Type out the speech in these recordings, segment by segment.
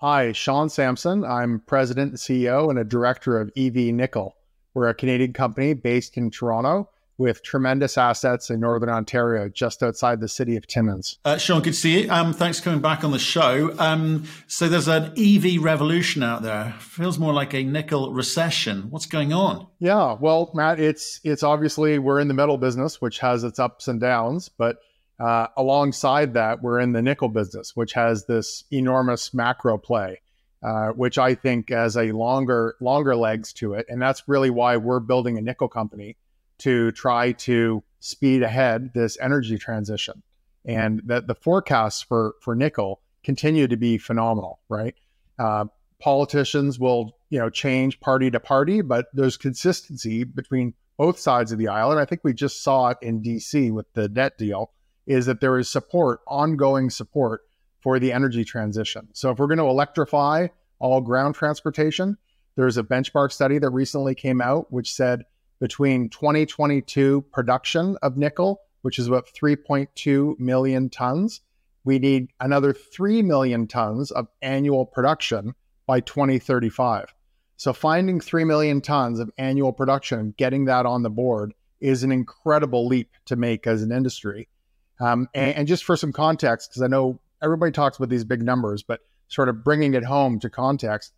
Hi, Sean Samson. I'm president and CEO and a director of EV Nickel. We're a Canadian company based in Toronto with tremendous assets in Northern Ontario, just outside the city of Timmins. Uh, Sean, good to see you. Um, thanks for coming back on the show. Um, so there's an EV revolution out there. Feels more like a nickel recession. What's going on? Yeah, well, Matt, it's it's obviously we're in the metal business, which has its ups and downs, but uh, alongside that, we're in the nickel business, which has this enormous macro play. Uh, which I think has a longer longer legs to it, and that's really why we're building a nickel company to try to speed ahead this energy transition. And that the forecasts for, for nickel continue to be phenomenal, right? Uh, politicians will, you know, change party to party, but there's consistency between both sides of the aisle. And I think we just saw it in DC with the debt deal, is that there is support, ongoing support for the energy transition. So if we're going to electrify all ground transportation, there's a benchmark study that recently came out which said between 2022 production of nickel, which is about 3.2 million tons, we need another 3 million tons of annual production by 2035. So finding 3 million tons of annual production and getting that on the board is an incredible leap to make as an industry. Um, and, and just for some context, because I know everybody talks about these big numbers, but sort of bringing it home to context,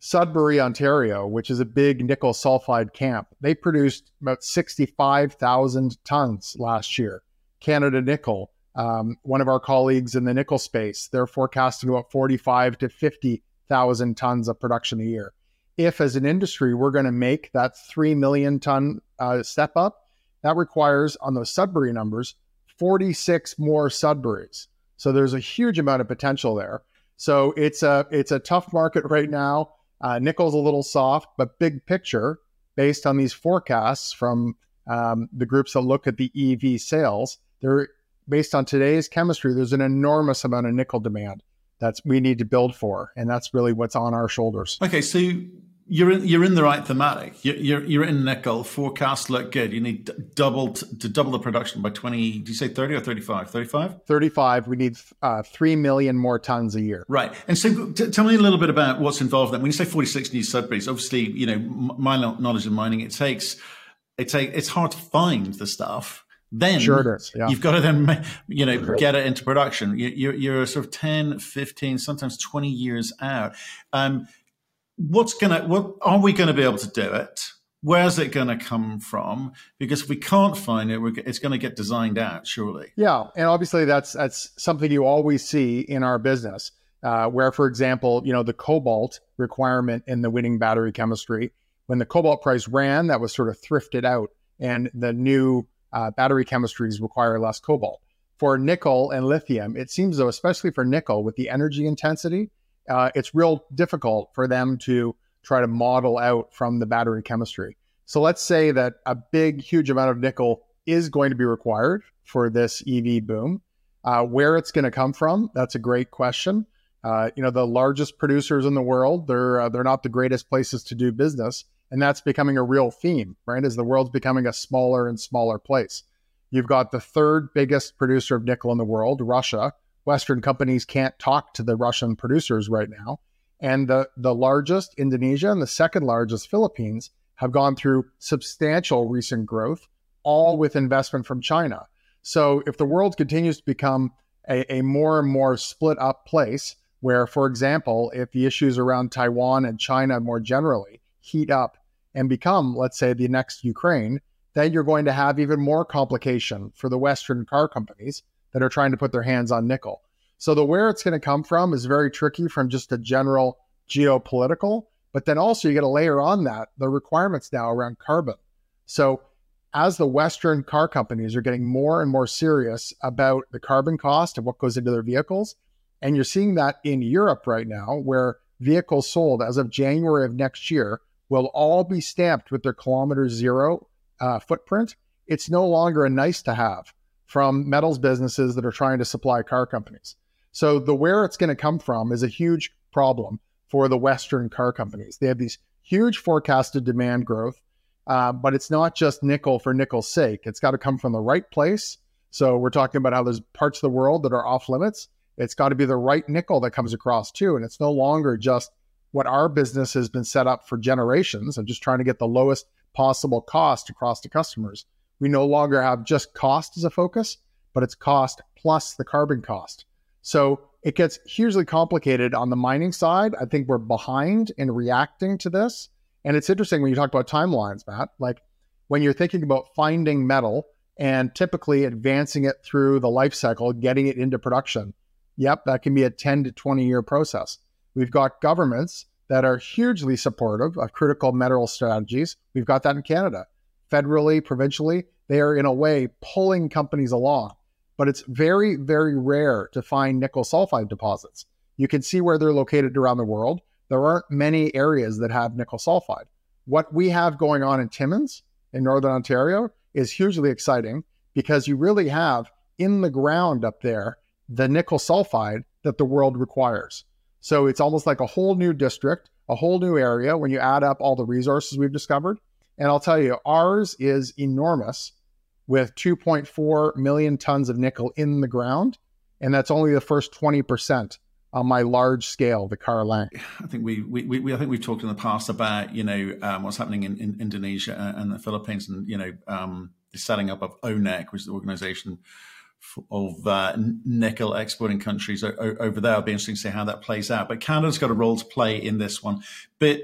Sudbury, Ontario, which is a big nickel sulfide camp, they produced about 65,000 tons last year. Canada Nickel, um, one of our colleagues in the nickel space, they're forecasting about 45 to 50,000 tons of production a year. If, as an industry, we're going to make that 3 million ton uh, step up, that requires, on those Sudbury numbers, 46 more Sudburys. So there's a huge amount of potential there. So it's a it's a tough market right now. Uh, nickel's a little soft, but big picture, based on these forecasts from um, the groups that look at the EV sales, they're based on today's chemistry. There's an enormous amount of nickel demand that's we need to build for, and that's really what's on our shoulders. Okay, so you're in, you're in the right thematic. You're, you're, you're in nickel. Forecasts look good. You need double to double the production by 20. Do you say 30 or 35? 35? 35. We need uh, 3 million more tons a year. Right. And so t- tell me a little bit about what's involved then. When you say 46 new Sudburys, obviously, you know, m- my knowledge of mining, it takes, it take, it's hard to find the stuff. Then sure yeah. you've got to then, you know, get it into production. You're, you're sort of 10, 15, sometimes 20 years out. Um, what's gonna what are we going to be able to do it? Where's it going to come from? Because if we can't find it it's going to get designed out surely. Yeah and obviously that's that's something you always see in our business uh, where for example you know the cobalt requirement in the winning battery chemistry when the cobalt price ran that was sort of thrifted out and the new uh, battery chemistries require less cobalt. For nickel and lithium it seems though especially for nickel with the energy intensity uh, it's real difficult for them to try to model out from the battery chemistry. So let's say that a big, huge amount of nickel is going to be required for this EV boom. Uh, where it's going to come from, that's a great question. Uh, you know, the largest producers in the world, they're uh, they're not the greatest places to do business, and that's becoming a real theme, right? As the world's becoming a smaller and smaller place. You've got the third biggest producer of nickel in the world, Russia, Western companies can't talk to the Russian producers right now. And the, the largest, Indonesia, and the second largest, Philippines, have gone through substantial recent growth, all with investment from China. So if the world continues to become a, a more and more split up place, where, for example, if the issues around Taiwan and China more generally heat up and become, let's say, the next Ukraine, then you're going to have even more complication for the Western car companies that are trying to put their hands on nickel. So the where it's going to come from is very tricky from just a general geopolitical, but then also you got to layer on that the requirements now around carbon. So as the Western car companies are getting more and more serious about the carbon cost of what goes into their vehicles, and you're seeing that in Europe right now, where vehicles sold as of January of next year will all be stamped with their kilometer zero uh, footprint. It's no longer a nice to have from metals businesses that are trying to supply car companies. So the where it's going to come from is a huge problem for the Western car companies. They have these huge forecasted demand growth, uh, but it's not just nickel for nickel's sake. It's got to come from the right place. So we're talking about how there's parts of the world that are off limits, It's got to be the right nickel that comes across too. And it's no longer just what our business has been set up for generations of just trying to get the lowest possible cost across to customers. We no longer have just cost as a focus, but it's cost plus the carbon cost. So it gets hugely complicated on the mining side. I think we're behind in reacting to this. And it's interesting when you talk about timelines, Matt, like when you're thinking about finding metal and typically advancing it through the life cycle, getting it into production. Yep, that can be a 10 to 20 year process. We've got governments that are hugely supportive of critical mineral strategies. We've got that in Canada. Federally, provincially, they are in a way pulling companies along. But it's very, very rare to find nickel sulfide deposits. You can see where they're located around the world. There aren't many areas that have nickel sulfide. What we have going on in Timmins in Northern Ontario is hugely exciting because you really have in the ground up there the nickel sulfide that the world requires. So it's almost like a whole new district, a whole new area when you add up all the resources we've discovered. And I'll tell you, ours is enormous with 2.4 million tons of nickel in the ground. And that's only the first 20% on my large scale, the CarLang. I think we, we, we, I think we've talked in the past about, you know, um, what's happening in, in, Indonesia and the Philippines and, you know, um, the setting up of ONEC, which is the organization of uh, nickel exporting countries over there. It'll be interesting to see how that plays out. But Canada's got a role to play in this one. But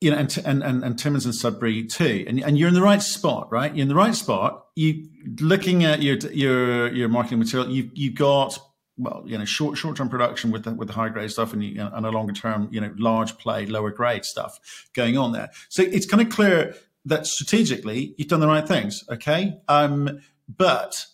you know, and and and, and Timmins and Sudbury too. And and you're in the right spot, right? You're in the right spot. You looking at your your your marketing material. You you got well, you know, short short term production with the with the high grade stuff, and you, and a longer term, you know, large play, lower grade stuff going on there. So it's kind of clear that strategically you've done the right things. Okay, um, but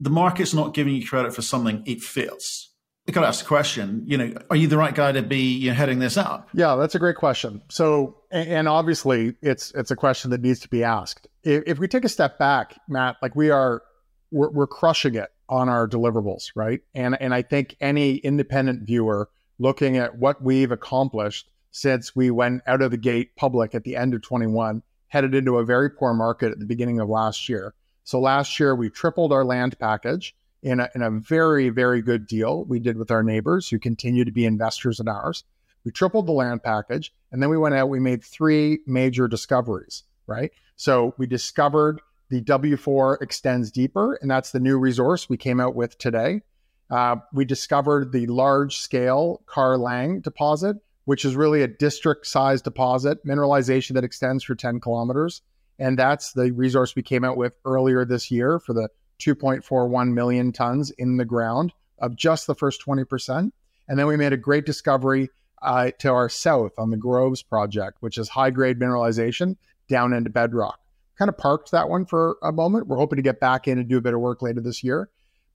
the market's not giving you credit for something it feels. I got to ask the question, you know, are you the right guy to be you know, heading this up? Yeah, that's a great question. So, and obviously, it's it's a question that needs to be asked. If, we take a step back, Matt, like we are, we're, we're crushing it on our deliverables, right? And and I think any independent viewer looking at what we've accomplished since we went out of the gate public at the end of 21, headed into a very poor market at the beginning of last year so last year we tripled our land package in a, in a very, very good deal we did with our neighbors who continue to be investors in ours. We tripled the land package and then we went out, we made three major discoveries, right? So we discovered the W4 extends deeper, and that's the new resource we came out with today. Uh, we discovered the large scale CarLang deposit, which is really a district sized deposit, mineralization that extends for 10 kilometers. And that's the resource we came out with earlier this year for the 2.41 million tons in the ground of just the first 20%. And then we made a great discovery uh, to our south on the Groves project, which is high grade mineralization down into bedrock. Kind of parked that one for a moment. We're hoping to get back in and do a bit of work later this year.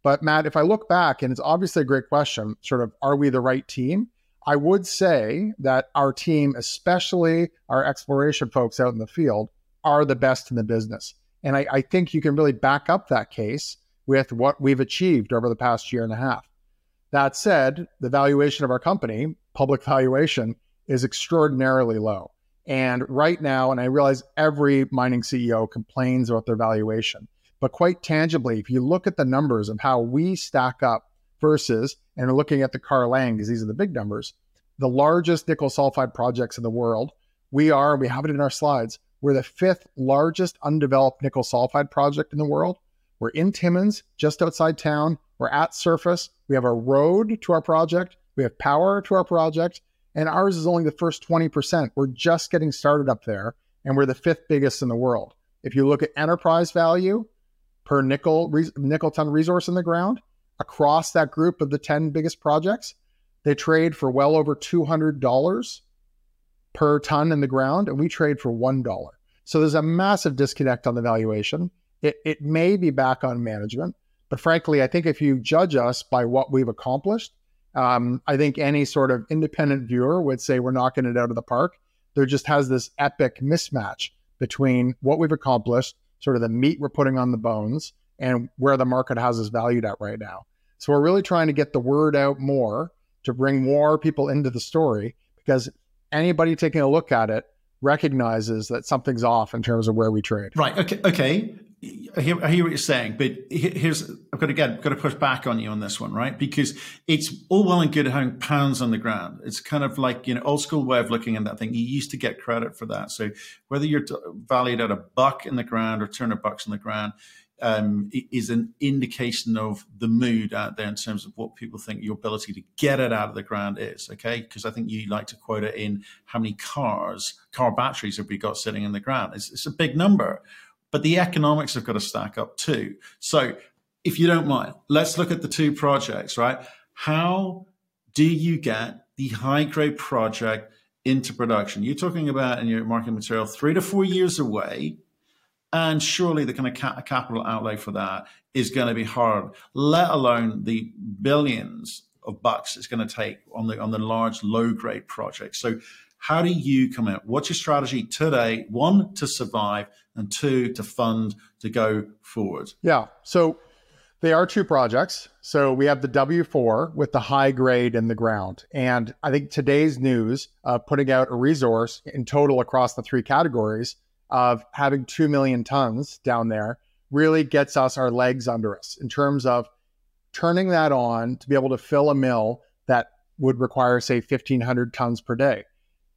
But Matt, if I look back, and it's obviously a great question, sort of, are we the right team? I would say that our team, especially our exploration folks out in the field, are the best in the business. And I, I think you can really back up that case with what we've achieved over the past year and a half. That said, the valuation of our company, public valuation, is extraordinarily low. And right now, and I realize every mining CEO complains about their valuation, but quite tangibly, if you look at the numbers of how we stack up versus, and looking at the CarLang, because these are the big numbers, the largest nickel sulfide projects in the world, we are, and we have it in our slides, we're the fifth largest undeveloped nickel sulfide project in the world. We're in Timmins, just outside town. We're at surface. We have a road to our project. We have power to our project. And ours is only the first 20%. We're just getting started up there. And we're the fifth biggest in the world. If you look at enterprise value per nickel, nickel ton resource in the ground, across that group of the 10 biggest projects, they trade for well over $200 per ton in the ground, and we trade for $1. So there's a massive disconnect on the valuation. It, it may be back on management, but frankly, I think if you judge us by what we've accomplished, um, I think any sort of independent viewer would say we're knocking it out of the park. There just has this epic mismatch between what we've accomplished, sort of the meat we're putting on the bones, and where the market has us valued at right now. So we're really trying to get the word out more to bring more people into the story because anybody taking a look at it recognizes that something's off in terms of where we trade. Right. Okay. Okay. I hear, I hear, what you're saying, but here's I've got to get got to push back on you on this one, right? Because it's all well and good having pounds on the ground. It's kind of like you know old school way of looking at that thing. You used to get credit for that. So whether you're valued at a buck in the ground or 200 bucks in the ground, um, is an indication of the mood out there in terms of what people think your ability to get it out of the ground is. Okay, because I think you like to quote it in how many cars, car batteries have we got sitting in the ground? It's, it's a big number but the economics have got to stack up too. So if you don't mind, let's look at the two projects, right? How do you get the high grade project into production? You're talking about in your marketing material three to four years away. And surely the kind of ca- capital outlay for that is going to be hard, let alone the billions of bucks it's going to take on the on the large low grade projects. So how do you come out? What's your strategy today? One, to survive, and two, to fund to go forward. Yeah. So they are two projects. So we have the W4 with the high grade in the ground. And I think today's news of putting out a resource in total across the three categories of having 2 million tons down there really gets us our legs under us in terms of turning that on to be able to fill a mill that would require, say, 1,500 tons per day.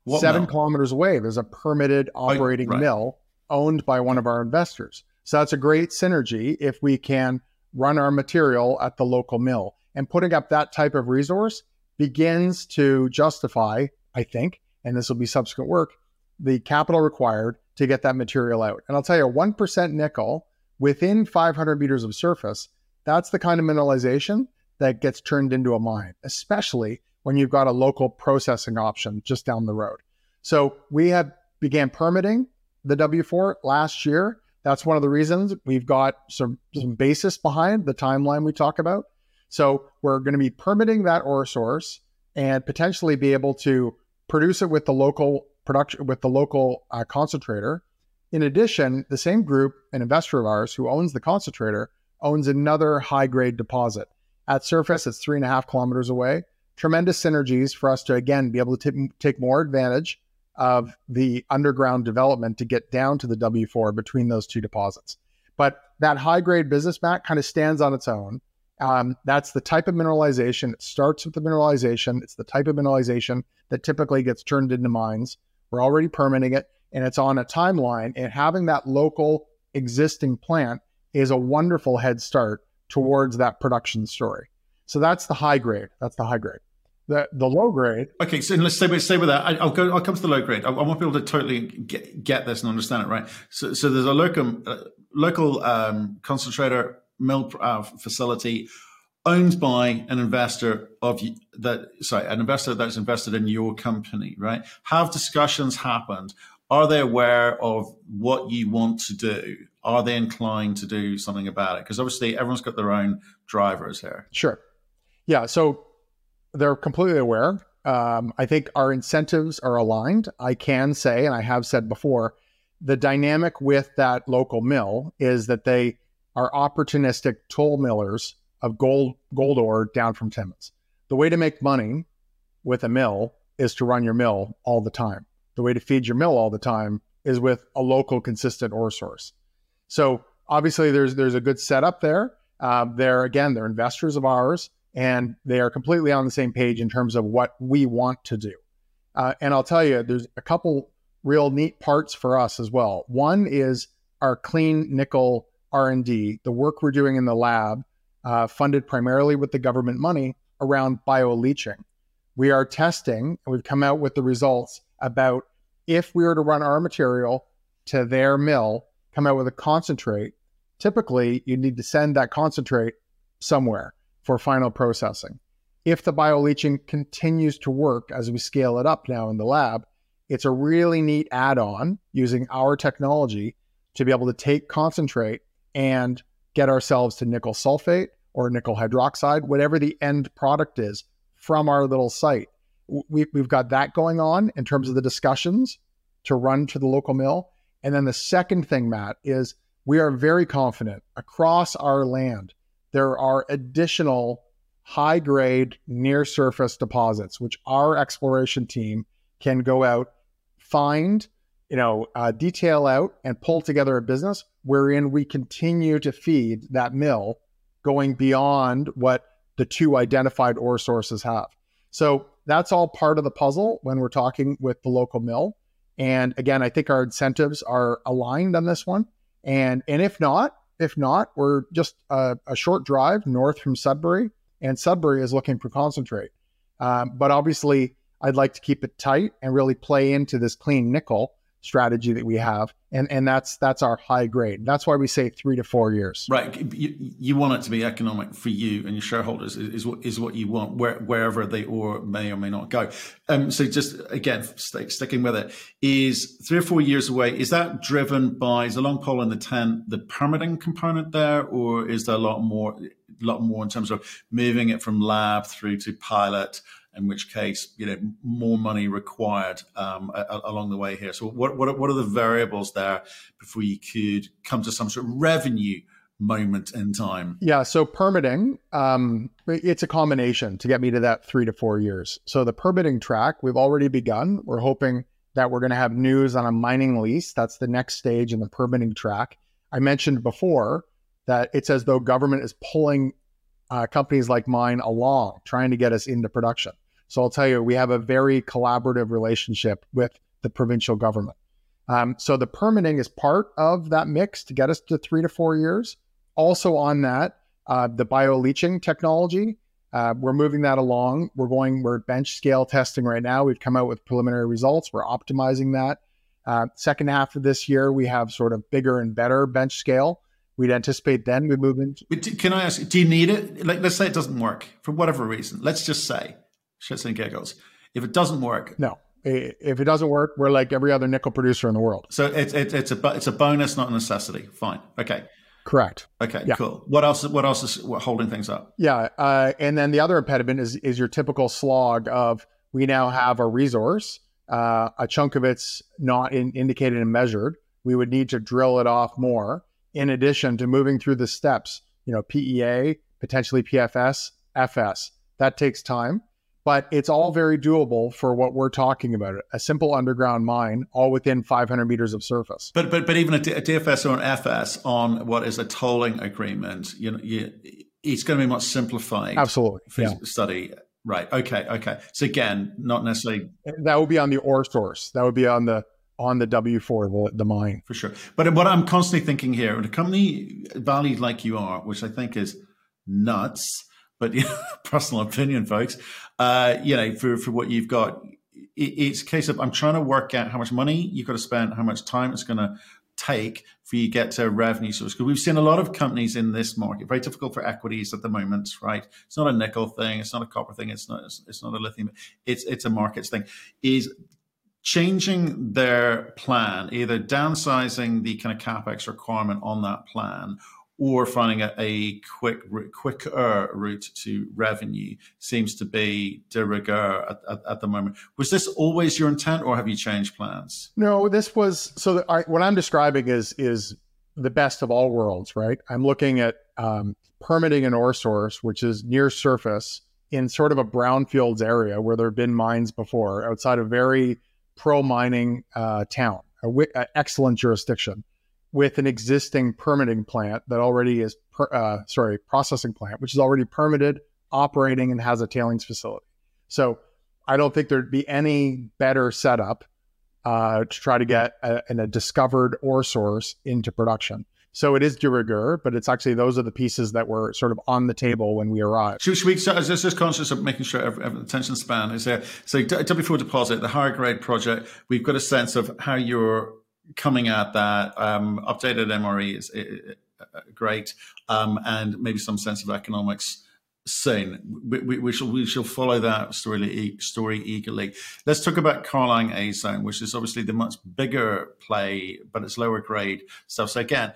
What seven mill? kilometers away, there's a permitted oh, operating oh, right. mill owned by one of our investors. So that's a great synergy if we can run our material at the local mill. And putting up that type of resource begins to justify, I think, and this will be subsequent work, the capital required to get that material out. And I'll tell you, 1% nickel within 500 meters of surface, that's the kind of mineralization that gets turned into a mine, especially when you've got a local processing option just down the road. So we have began permitting the W4 last year. That's one of the reasons we've got some, some basis behind the timeline we talk about. So we're going to be permitting that ore source and potentially be able to produce it with the local production with the local uh, concentrator. In addition, the same group, an investor of ours who owns the concentrator, owns another high grade deposit. At surface, it's three and a half kilometers away tremendous synergies for us to again be able to t- take more advantage of the underground development to get down to the W4 between those two deposits. But that high grade business Matt kind of stands on its own. Um, that's the type of mineralization. It starts with the mineralization. It's the type of mineralization that typically gets turned into mines. We're already permitting it and it's on a timeline. And having that local existing plant is a wonderful head start towards that production story. So that's the high grade. That's the high grade. The the low grade. Okay, so let's stay with stay with that. I, will go. I'll come to the low grade. I, I, want people to totally get, get this and understand it right. So so there's a local uh, local um, concentrator mill uh, facility owned by an investor of that. Sorry, an investor that's invested in your company. Right? Have discussions happened? Are they aware of what you want to do? Are they inclined to do something about it? Because obviously everyone's got their own drivers here. Sure. Yeah. So they're completely aware. Um, I think our incentives are aligned. I can say, and I have said before, the dynamic with that local mill is that they are opportunistic toll millers of gold gold ore down from Timmins. The way to make money with a mill is to run your mill all the time. The way to feed your mill all the time is with a local consistent ore source. So obviously there's there's a good setup there. Uh, they're again they're investors of ours and they are completely on the same page in terms of what we want to do. Uh, and I'll tell you, there's a couple real neat parts for us as well. One is our clean nickel R&D, the work we're doing in the lab, uh, funded primarily with the government money around bioleaching. We are testing, and we've come out with the results about if we were to run our material to their mill, come out with a concentrate. Typically, you need to send that concentrate somewhere for final processing. If the bioleaching continues to work as we scale it up now in the lab, it's a really neat add on using our technology to be able to take concentrate and get ourselves to nickel sulfate or nickel hydroxide, whatever the end product is from our little site. We, have got that going on in terms of the discussions to run to the local mill. And then the second thing, Matt, is we are very confident across our land there are additional high grade near surface deposits, which our exploration team can go out, find, you know, uh, detail out and pull together a business wherein we continue to feed that mill going beyond what the two identified ore sources have. So that's all part of the puzzle when we're talking with the local mill. And again, I think our incentives are aligned on this one. And and if not, if not, we're just a, a short drive north from Sudbury, and Sudbury is looking for concentrate. Um, but obviously, I'd like to keep it tight and really play into this clean nickel strategy that we have. And and that's that's our high grade. That's why we say three to four years. Right. You, you want it to be economic for you and your shareholders is, is what is what you want where, wherever they or may or may not go. Um so just again sticking with it is three or four years away is that driven by is the long pole in the tent the permitting component there or is there a lot more a lot more in terms of moving it from lab through to pilot in which case, you know, more money required um, a, along the way here. So, what, what, what are the variables there before you could come to some sort of revenue moment in time? Yeah. So, permitting, um, it's a combination to get me to that three to four years. So, the permitting track, we've already begun. We're hoping that we're going to have news on a mining lease. That's the next stage in the permitting track. I mentioned before that it's as though government is pulling uh, companies like mine along, trying to get us into production. So I'll tell you, we have a very collaborative relationship with the provincial government. Um, so the permitting is part of that mix to get us to three to four years. Also on that, uh, the bioleaching technology, uh, we're moving that along. We're going, we're bench scale testing right now. We've come out with preliminary results. We're optimizing that. Uh, second half of this year, we have sort of bigger and better bench scale. We'd anticipate then we move into. Can I ask, do you need it? Like, let's say it doesn't work for whatever reason. Let's just say shits and giggles. If it doesn't work, no. If it doesn't work, we're like every other nickel producer in the world. So it's it's it's a it's a bonus, not a necessity. Fine. Okay. Correct. Okay. Yeah. Cool. What else? What else is holding things up? Yeah. Uh, and then the other impediment is is your typical slog of we now have a resource, uh, a chunk of it's not in, indicated and measured. We would need to drill it off more. In addition to moving through the steps, you know, PEA, potentially PFS, FS. That takes time but it's all very doable for what we're talking about a simple underground mine all within 500 meters of surface but but but even a, dfs or an fs on what is a tolling agreement you know you, it's going to be much simplified absolutely yeah. study right okay okay so again not necessarily that would be on the ore source that would be on the on the W4, the, the mine. For sure. But what I'm constantly thinking here, a company valued like you are, which I think is nuts, but personal opinion, folks. Uh, you know, for for what you've got, it, it's a case of I'm trying to work out how much money you've got to spend, how much time it's going to take for you to get to a revenue source. Because we've seen a lot of companies in this market, very difficult for equities at the moment, right? It's not a nickel thing, it's not a copper thing, it's not it's not a lithium, it's it's a markets thing. Is changing their plan, either downsizing the kind of capex requirement on that plan or finding a, a quick, quicker route to revenue seems to be de rigueur at, at, at, the moment. Was this always your intent, or have you changed plans? No, this was so. I, what I'm describing is is the best of all worlds, right? I'm looking at um, permitting an ore source, which is near surface in sort of a brownfields area where there have been mines before, outside a very pro mining uh, town, a excellent jurisdiction with an existing permitting plant that already is, per, uh, sorry, processing plant, which is already permitted, operating, and has a tailings facility. So I don't think there'd be any better setup uh, to try to get a, a, discovered ore source into production. So it is de rigueur, but it's actually those are the pieces that were sort of on the table when we arrived. Should, should we, so is this just conscious of making sure every, every attention span is there? So W4 deposit, the higher grade project, we've got a sense of how you're coming at that. Um, updated MRE is uh, great, um, and maybe some sense of economics soon. We, we, we, shall we shall follow that story story eagerly. Let's talk about CarLang A Zone, which is obviously the much bigger play, but it's lower grade stuff. So again,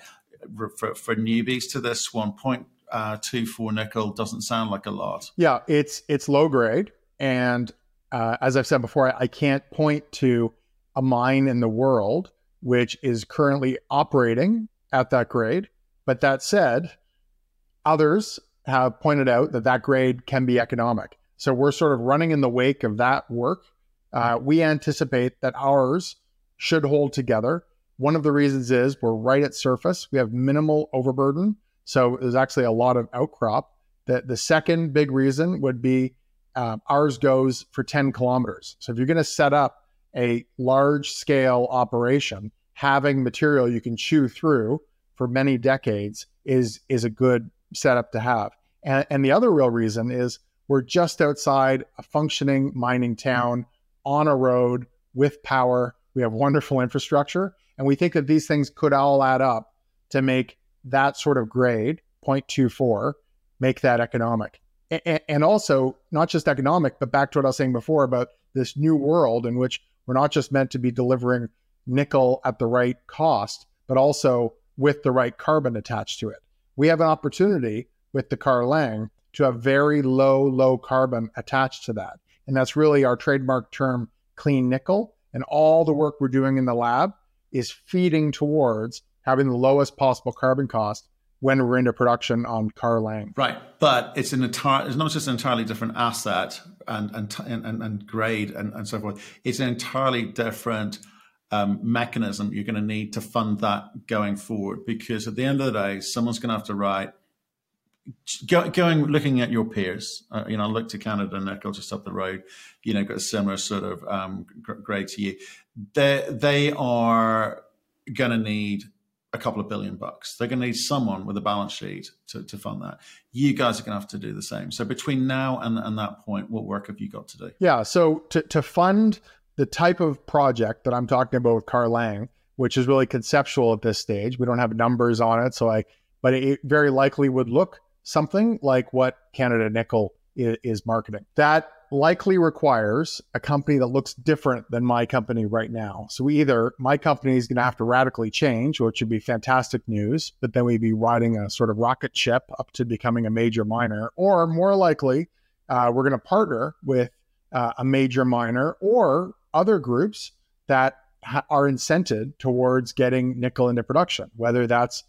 for, for newbies to this one point uh, nickel doesn't sound like a lot. Yeah, it's it's low grade, and uh, as I've said before, I can't point to a mine in the world which is currently operating at that grade. But that said, others have pointed out that that grade can be economic. So we're sort of running in the wake of that work. Uh, we anticipate that ours should hold together One of the reasons is we're right at surface. We have minimal overburden. So there's actually a lot of outcrop. The, the second big reason would be uh, ours goes for 10 kilometers. So if you're going to set up a large scale operation, having material you can chew through for many decades is is a good setup to have. And, and the other real reason is we're just outside a functioning mining town on a road with power. We have wonderful infrastructure, and we think that these things could all add up to make that sort of grade 0.24 make that economic. And, and also, not just economic, but back to what I was saying before about this new world in which we're not just meant to be delivering nickel at the right cost, but also with the right carbon attached to it. We have an opportunity with the CarLang to have very low, low carbon attached to that. And that's really our trademark term, clean nickel. And all the work we're doing in the lab is feeding towards having the lowest possible carbon cost when we're into production on CarLang. Right, but it's an entire. It's not just an entirely different asset and and and, and grade and, and so forth. It's an entirely different um, mechanism you're going to need to fund that going forward. Because at the end of the day, someone's going to have to write. Go, going looking at your peers, uh, you know, look to Canada and Nickel just up the road. You know, got a similar sort of um, grade to you. They they are going to need a couple of billion bucks. They're going to need someone with a balance sheet to, to fund that. You guys are going to have to do the same. So between now and, and that point, what work have you got to do? Yeah. So to, to fund the type of project that I'm talking about with CarLang, which is really conceptual at this stage, we don't have numbers on it. So I, but it very likely would look something like what Canada Nickel is, is marketing. That likely requires a company that looks different than my company right now. So we either my company is going to have to radically change, which would be fantastic news, but then we'd be riding a sort of rocket ship up to becoming a major miner, or more likely, uh, we're going to partner with uh, a major miner or other groups that ha- are incented towards getting nickel into production, whether that's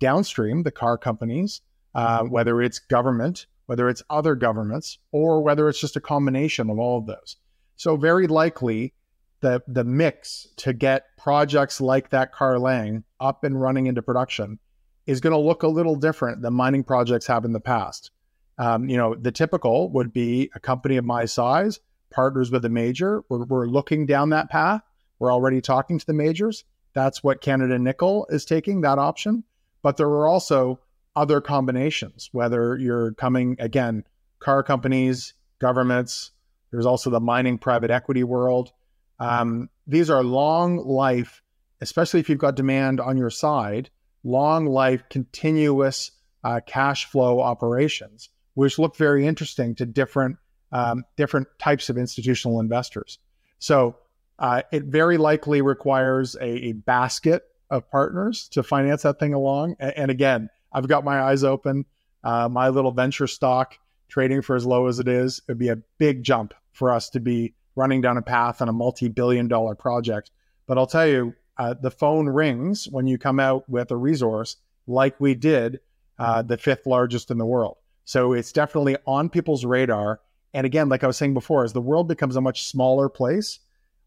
downstream, the car companies, uh, whether it's government whether it's other governments or whether it's just a combination of all of those. So very likely the the mix to get projects like that CarLang up and running into production is going to look a little different than mining projects have in the past. Um, you know, the typical would be a company of my size partners with a major. We're, we're looking down that path. We're already talking to the majors. That's what Canada Nickel is taking that option. But there are also other combinations, whether you're coming, again, car companies, governments, there's also the mining private equity world. Um, these are long life, especially if you've got demand on your side, long life, continuous uh, cash flow operations, which look very interesting to different um, different types of institutional investors. So uh, it very likely requires a, a, basket of partners to finance that thing along. And, and again, I've got my eyes open. Uh, my little venture stock trading for as low as it is, it'd be a big jump for us to be running down a path on a multi-billion dollar project. But I'll tell you, uh, the phone rings when you come out with a resource like we did, uh, the fifth largest in the world. So it's definitely on people's radar. And again, like I was saying before, as the world becomes a much smaller place,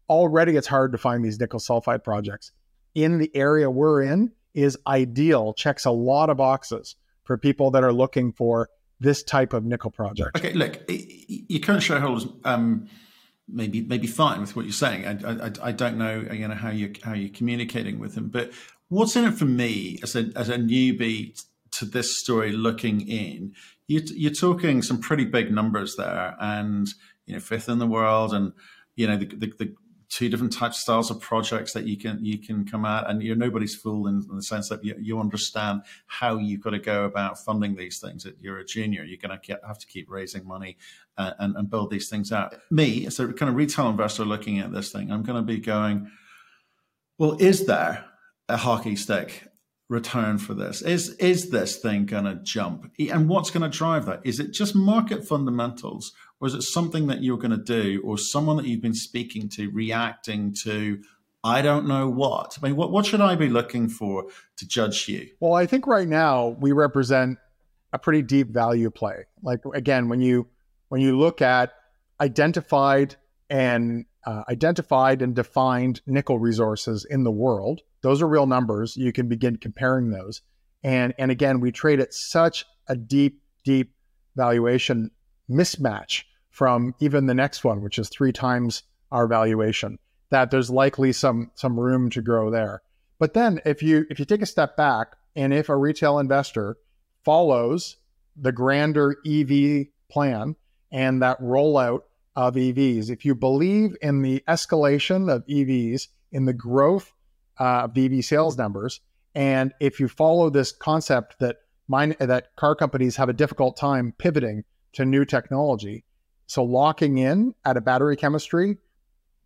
already it's hard to find these nickel sulfide projects. In the area we're in, is ideal, checks a lot of boxes for people that are looking for this type of nickel project. Okay, look, your current shareholders um, maybe maybe fine with what you're saying. I, I, I, don't know, you know how you how you're communicating with them, but what's in it for me as a as a newbie to this story, looking in? You, you're talking some pretty big numbers there, and you know fifth in the world, and you know the, the, the two different types of styles of projects that you can you can come at and you're nobody's fool in, in the sense that you, you, understand how you've got to go about funding these things That you're a junior you're going to have to keep raising money uh, and, and build these things out me as a kind of retail investor looking at this thing i'm going to be going well is there a hockey stick return for this? Is is this thing going to jump? And what's going to drive that? Is it just market fundamentals, or is it something that you're going to do, or someone that you've been speaking to reacting to? I don't know what. I mean, what what should I be looking for to judge you? Well, I think right now we represent a pretty deep value play. Like again, when you when you look at identified and uh, identified and defined nickel resources in the world. Those are real numbers. You can begin comparing those. And, and again, we trade at such a deep, deep valuation mismatch from even the next one, which is three times our valuation, that there's likely some some room to grow there. But then if you if you take a step back and if a retail investor follows the grander EV plan and that rollout of EVs, if you believe in the escalation of EVs, in the growth uh, of EV sales numbers, and if you follow this concept that mine, that car companies have a difficult time pivoting to new technology, so locking in at a battery chemistry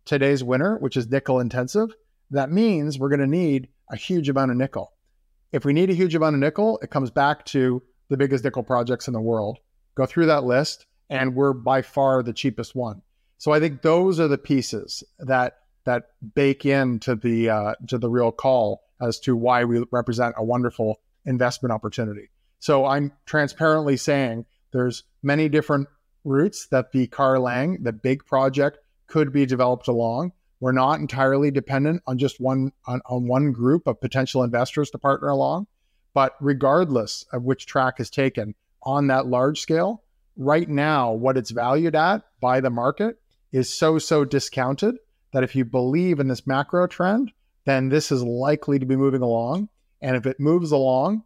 today's winner, which is nickel intensive, that means we're going to need a huge amount of nickel. If we need a huge amount of nickel, it comes back to the biggest nickel projects in the world. Go through that list, and we're by far the cheapest one. So I think those are the pieces that that bake into the uh, to the real call as to why we represent a wonderful investment opportunity. So I'm transparently saying there's many different routes that the CarLang, the big project, could be developed along. We're not entirely dependent on just one on, on one group of potential investors to partner along. But regardless of which track is taken on that large scale, right now, what it's valued at by the market is so, so discounted that if you believe in this macro trend, then this is likely to be moving along. And if it moves along,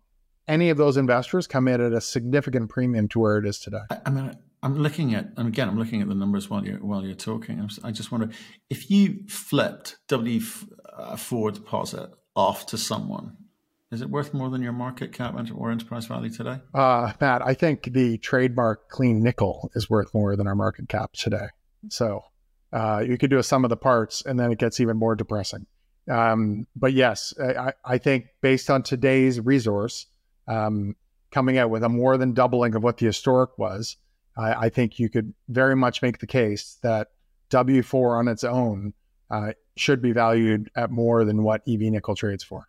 any of those investors come in at a significant premium to where it is today. I, mean, I'm looking at, and again, I'm looking at the numbers while you're while you're talking. I just wonder if you flipped W uh, four deposit off to someone, is it worth more than your market cap or enterprise value today? Uh, Matt, I think the trademark clean nickel is worth more than our market cap today. So uh, you could do a sum of the parts, and then it gets even more depressing. Um, but yes, I, I, think based on today's resource, um, coming out with a more than doubling of what the historic was, I, I, think you could very much make the case that W4 on its own uh, should be valued at more than what EV nickel trades for.